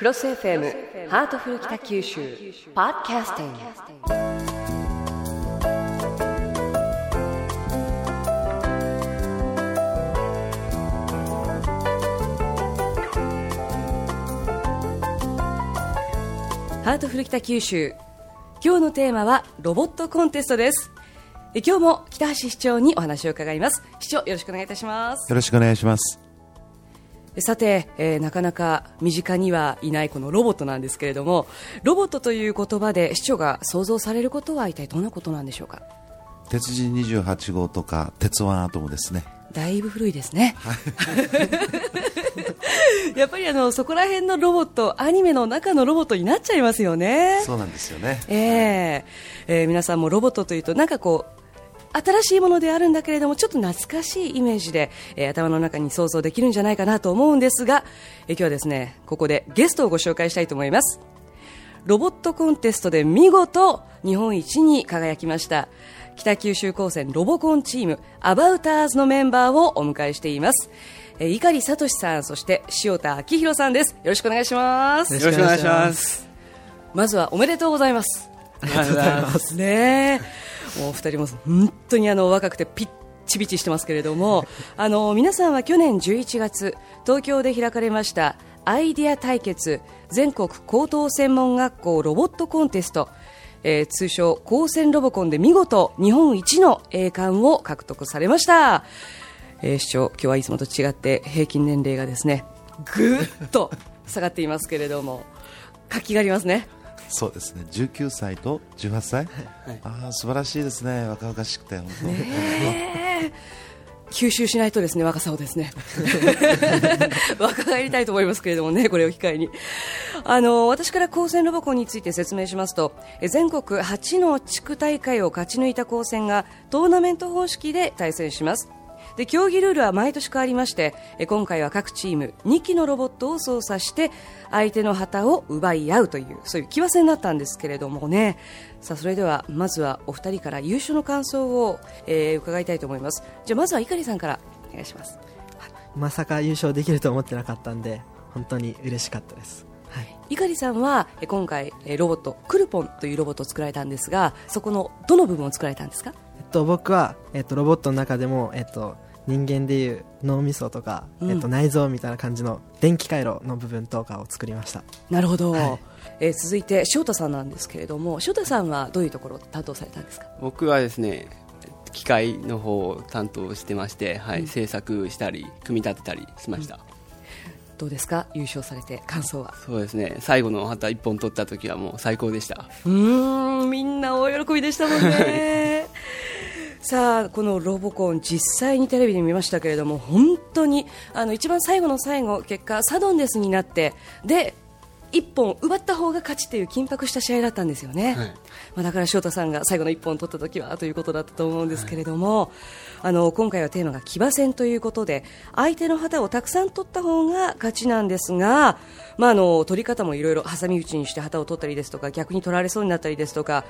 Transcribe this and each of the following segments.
CROSS FM ハートフル北九州ポッドキャスティング。ハートフル北九州今日のテーマはロボットコンテストです。え今日も北橋市長にお話を伺います。市長よろしくお願いいたします。よろしくお願いします。さて、えーなかなか身近にはいないこのロボットなんですけれどもロボットという言葉で市長が想像されることは一体どんなことなんでしょうか？鉄人28号とか鉄腕アトムですね。だいぶ古いですね やっぱりあのそこら辺のロボットアニメの中のロボットになっちゃいますよねそうなんですよね。えええー皆さんもロボットというとなんかこう新しいものであるんだけれどもちょっと懐かしいイメージで、えー頭の中に想像できるんじゃないかなと思うんですが、えー今日はですねここでゲストをご紹介したいと思います。ロボットコンテストで見事日本一に輝きました北九州高専ロボコンチームアバウターズのメンバーをお迎えしています。えー碇聡さんそして塩田明宏さんです。よろしくお願いします。よろしくお願いします。まずはおめでとうございます。ありがとうございます。ねえ、もうお二人も本当にあの若くてピッチピチしてますけれども、あの皆さんは去年11月東京で開かれましたアイディア対決全国高等専門学校ロボットコンテスト。えー通称高専ロボコンで見事日本一の栄冠を獲得されました、えー市長今日はいつもと違って平均年齢がですねぐっと下がっていますけれども活気がありますねそうですね。19歳と18歳？ああ、素晴らしいですね。若々しくて、本当。吸収しないとですね若さをですね 若返りたいと思いますけれどもねこれを機会にあの私から高専ロボコンについて説明しますとえ全国8の地区大会を勝ち抜いた高専がトーナメント方式で対戦しますで競技ルールは毎年変わりましてえ今回は各チーム2機のロボットを操作して相手の旗を奪い合うというそういう騎馬戦だったんですけれどもね。さあそれではまずはお二人から優勝の感想を、えー伺いたいと思います。じゃあまずは碇さんからお願いします。まさか優勝できると思ってなかったんで、本当に嬉しかったです。はい。碇さんはえ今回えロボットクルポンというロボットを作られたんですがそこのどの部分を作られたんですか？と、僕は、えっと、ロボットの中でも、えっと、人間でいう脳みそとか、うん。えっと、内臓みたいな感じの電気回路の部分とかを作りました。なるほど、はい。えー続いて翔太さんなんですけれども翔太さんはどういうところを担当されたんですか？僕はですね機械の方を担当してまして、はい制作したり組み立てたりしました、どうですか？優勝されて感想は？そうですね。最後の旗1本取った時はもう最高でした。うーんみんな大喜びでしたもんねさあこのロボコン実際にテレビで見ましたけれども本当にあの一番最後の最後結果サドンデスになってで一本奪った方が勝ちという緊迫した試合だったんですよね、はい。まあ、だから翔太さんが最後の一本取った時はということだったと思うんですけれども、あの今回はテーマが騎馬戦ということで相手の旗をたくさん取った方が勝ちなんですが、まあ、あの取り方もいろいろ挟み撃ちにして旗を取ったりですとか逆に取られそうになったりですとか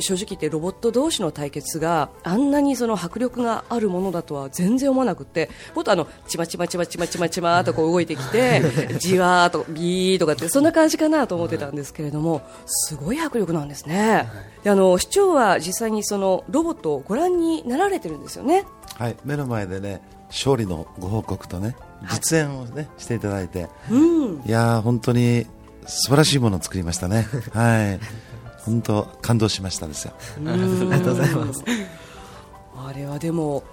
正直言ってロボット同士の対決があんなにその迫力があるものだとは全然思わなくてもっとあのちまちまちまちまちまちまとこう動いてきて じわーっとビーとかってそんな感じかなと思ってたんですけれどもすごい迫力なんですね。であの市長は実際にそのロボットをご覧になられてるんですよね。はい。目の前でね、勝利のご報告とね、実演をね、していただいて。うんいやー、本当に素晴らしいものを作りましたね。はい。本当、感動しましたですよ。あありがとうございます。あれはでも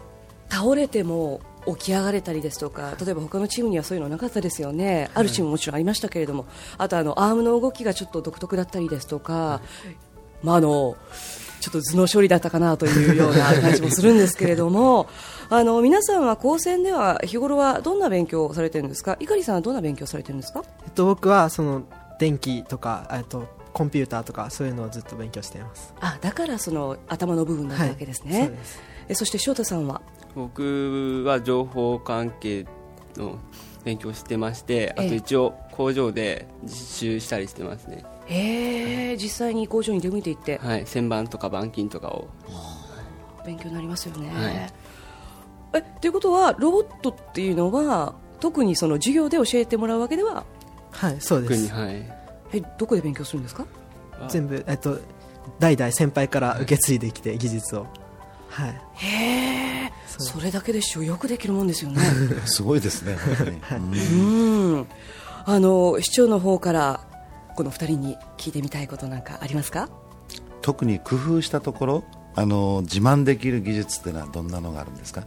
倒れても起き上がれたりですとか例えば他のチームにはそういうのなかったですよね、あるチームももちろんありましたけれども。あとあのアームの動きがちょっと独特だったりですとか、まあ、あのちょっと頭脳処理だったかなというような感じもするんですけれども。あの皆さんは高専では日頃はどんな勉強をされてるんですか？碇さんはどんな勉強をされてるんですか？えっと、僕は、その、電気とか、えっと、コンピューターとか、そういうのをずっと勉強しています。あだからその頭の部分だったわけですね、そうです。えそして翔太さんは？僕は情報関係の勉強してましてあえ。えと一応工場で実習したりしてますね。へえ実際に工場に出向いていって。はい旋盤とか板金とかを。勉強になりますよね。はい。えということはロボットっていうのは特にその授業で教えてもらうわけでは？はいそうです。特にはい。えどこで勉強するんですか？全部、えっと、代々先輩から受け継いできて技術をはい。へえ。それだけでしょ。よくできるもんですよね。すごいですね、本当に。うん。あの市長の方からこの二人に聞いてみたいことなんかありますか？特に工夫したところ、あの自慢できる技術っていうのはどんなのがあるんですか？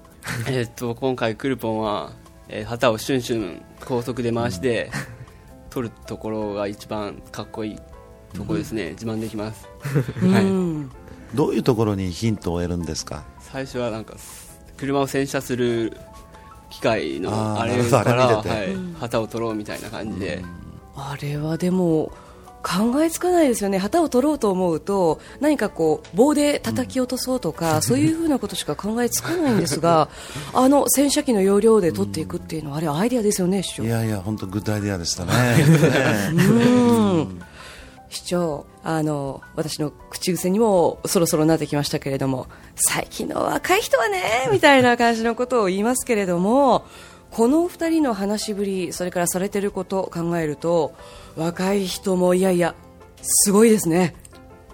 えっと今回クルポンは、えー旗をシュンシュン高速で回して、取るところが一番かっこいいところですね、自慢できますはい。うん。どういうところにヒントを得るんですか？最初はなんか車を洗車する機械のあれから、はい、旗を取ろうみたいな感じで、あれはでも考えつかないですよね、旗を取ろうと思うと何かこう棒で叩き落とそうとか、そういうふうなことしか考えつかないんですが、あの洗車機の容量で取っていくっていうのは、あれ、アイデアですよね。いやいや、本当グッドアイデアでしたね。うん市長あの私の口癖にもそろそろなってきましたけれども最近の若い人はね みたいな感じのことを言いますけれどもこの2人の話しぶりそれからされていることを考えると若い人もいやいやすごいですね。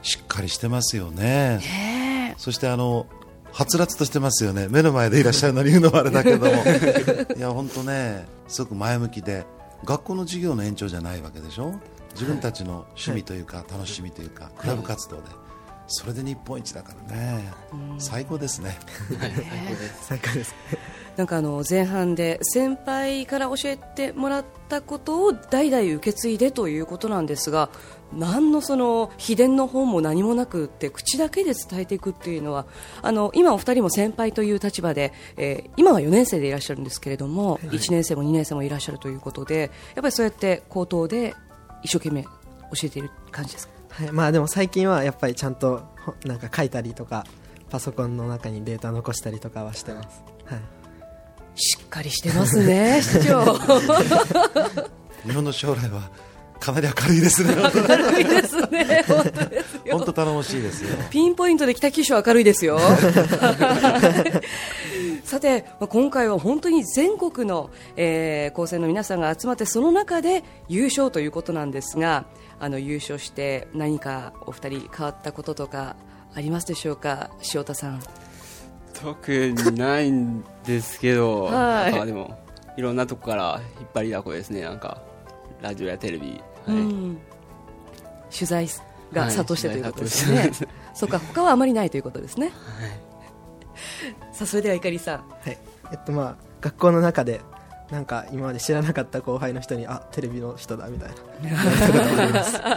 しっかりしてますよね。そしてあの。はつらつとしてますよね、目の前でいらっしゃるのに言うのはあれだけども、いや本当ね、すごく前向きで、学校の授業の延長じゃないわけでしょ、自分たちの趣味というか、楽しみというか、クラブ活動で、それで日本一だからね、最高ですね。はい、最高です。最高です。なんかあの前半で先輩から教えてもらったことを代々受け継いでということなんですが何のその秘伝の本も何もなくって口だけで伝えていくっていうのはあの今お二人も先輩という立場で、えー今は4年生でいらっしゃるんですけれども、1年生も2年生もいらっしゃるということでやっぱりそうやって口頭で一生懸命教えている感じですか？はい、まあでも最近はやっぱりちゃんとほなんか書いたりとかパソコンの中にデータ残したりとかはしてます、はい、しっかりしてますね 市長。日本の将来はかなり明るいですね、明るいですね本当ですよ。本当頼もしいですよ。ピンポイントで北九州は明るいですよ。さて、まあ今回は本当に全国の、えー高専の皆さんが集まってその中で優勝ということなんですがあの優勝して何かお二人変わったこととかありますでしょうか？塩田さん。特にないんですけど、はい。なんかでもいろんなとこから引っ張りだこですね。なんかラジオやテレビ、はい。うん。取材が殺到してということですね。はいそうか他はあまりないということですね。さあそれではゆかりさん。はいえっとまあ学校の中でなんか今まで知らなかった後輩の人にあテレビの人だみたいな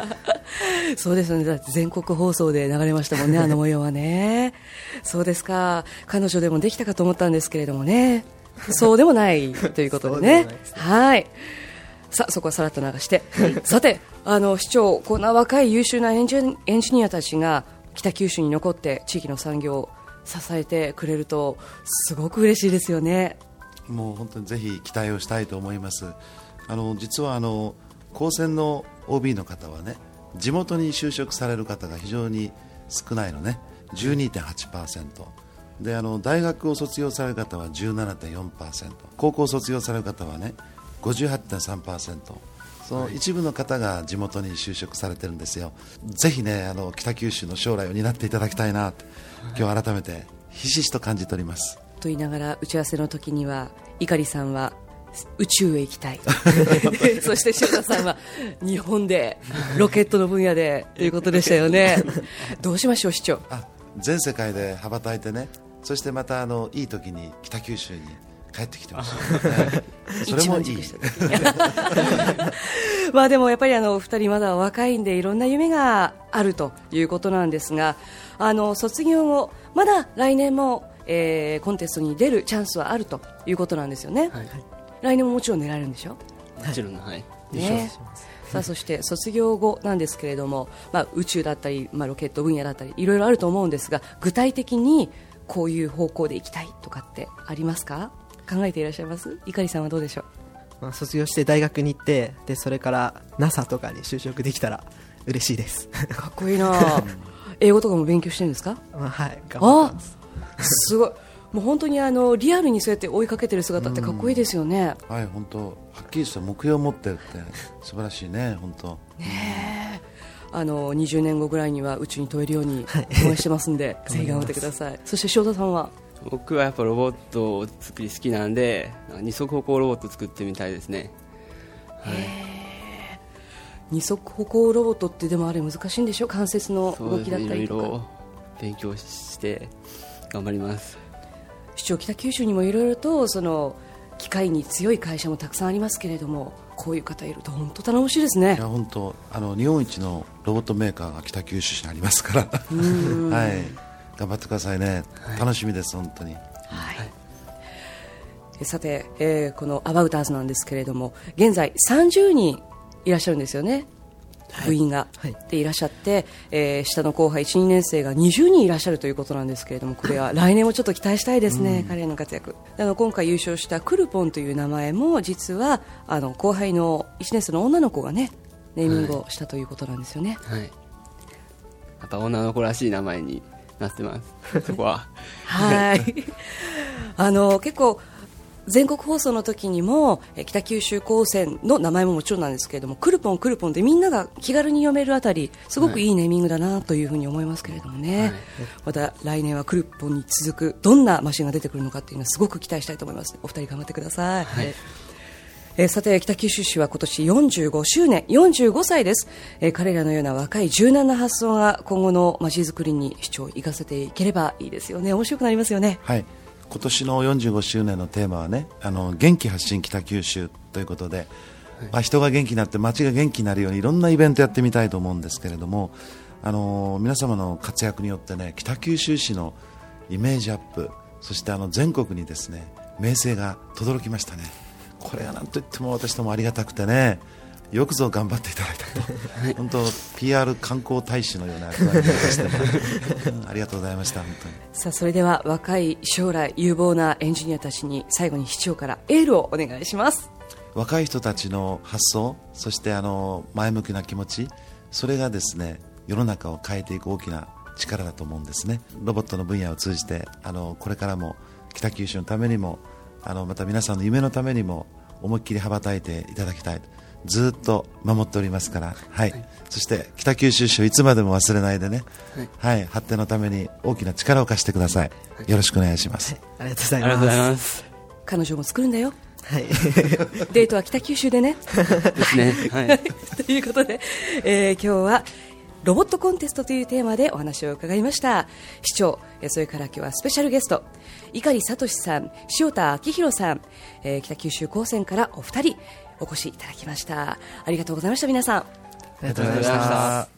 そうですよね。だって全国放送で流れましたもんね、あの模様はね。そうですか。彼女でもできたかと思ったんですけれどもね。そうでもないということでねもないです。はい。さあ、そこはさらっと流して。さて、あの、市長、こんな若い優秀なエンジニエンジニアたちが北九州に残って地域の産業を支えてくれると、すごく嬉しいですよね。もう本当にぜひ期待をしたいと思います。あの実はあの高専の OB の方はね、地元に就職される方が非常に少ないのね、12.8%。であの大学を卒業される方は17.4%高校を卒業される方はね58.3%その一部の方が地元に就職されてるんですよ。ぜひねあの北九州の将来を担っていただきたいなと今日改めてひしひしと感じております。と言いながら打ち合わせの時には碇さんは宇宙へ行きたい。そして塩田さんは日本でロケットの分野でということでしたよね。どうしましょう市長。あ全世界で羽ばたいてね。そしてまたあのいい時に北九州に帰ってきてほしい、ねそれもいい。まあでもやっぱりあのお二人まだ若いんでいろんな夢があるということなんですがあの卒業後まだ来年も、えーコンテストに出るチャンスはあるということなんですよね、はい。来年ももちろん狙えるんでしょ？もちろんはい。ね、さあそして卒業後なんですけれども、まあ、宇宙だったり、まあ、ロケット分野だったりいろいろあると思うんですが具体的にこういう方向で行きたいとかってありますか？考えていらっしゃいます？碇さんはどうでしょう？まあ、卒業して大学に行ってでそれから NASA とかに就職できたら嬉しいです。かっこいいな。英語とかも勉強してるんですか？まあはい。頑張ってます。すごい。もう本当にあのリアルにそうやって追いかけてる姿ってかっこいいですよね。はい本当はっきりした目標を持ってるって素晴らしいね本当。あの20年後ぐらいには宇宙に飛べるように応援してますんで、ぜひ頑張ってください。そして翔太さんは？僕はやっぱロボットを作り好きなんで二足歩行ロボット作ってみたいですね。二足歩行ロボットってでもあれ難しいんでしょ？関節の動きそうですねいろだったりとかいろ勉強して頑張ります。市長北九州にもいろいろとその機械に強い会社もたくさんありますけれどもこういう方いると本当頼もしいですね。いや本当あの日本一のロボットメーカーが北九州市にありますから。はい頑張ってくださいね、楽しみです本当に。えさて、えーこのアバウターズなんですけれども現在30人いらっしゃるんですよね。部員が、はい。でいらっしゃって、えー下の後輩1、2年生が20人いらっしゃるということなんですけれどもこれは来年もちょっと期待したいですね、彼らの活躍。あの今回優勝したクルポンという名前も実はあの後輩の1年生の女の子がねネーミングをしたということなんですよね、はい。やっぱ女の子らしい名前になってます。そこは。はい。あの結構全国放送の時にもえ北九州高専の名前ももちろんなんですけれどもクルポンクルポンでみんなが気軽に読めるあたりすごくいいネーミングだなというふうに思いますけれどもね、はい。また来年はクルポンに続くどんなマシンが出てくるのかっていうのはすごく期待したいと思います。お二人頑張ってください、はいえーさて北九州市は今年45周年45歳です、えー彼らのような若い柔軟な発想が今後の街づくりに主張を生かせていければいいですよね。面白くなりますよね。はい。今年の45周年のテーマはねあの元気発信北九州ということで、まあ、人が元気になって街が元気になるようにいろんなイベントやってみたいと思うんですけれどもあの皆様の活躍によってね北九州市のイメージアップそしてあの全国にですね名声が轟きましたねこれがなんといっても私どもありがたくてねよくぞ頑張っていただいたと、本当 PR 観光大使のような役割を果たしてもらってうんありがとうございました本当に。さあそれでは若い将来有望なエンジニアたちに最後に市長からエールをお願いします。若い人たちの発想そしてあの前向きな気持ちそれがですね世の中を変えていく大きな力だと思うんですね。ロボットの分野を通じてあのこれからも北九州のためにもあのまた皆さんの夢のためにも思いっきり羽ばたいていただきたい。ずっと守っておりますから、はい。そして北九州市をいつまでも忘れないでね、はい。発展のために大きな力を貸してください。よろしくお願いします、ありがとうございありがとうございまます。彼女も作るんだよ。すはい。デートは北九州でね。ですね。はい。ということで、えー今日はロボットコンテストというテーマでお話を伺いました。市長えそれから今日はスペシャルゲスト碇聡さん塩田明宏さん、えー北九州高専からお二人お越しいただきました。ありがとうございました皆さん。ありがとうございました。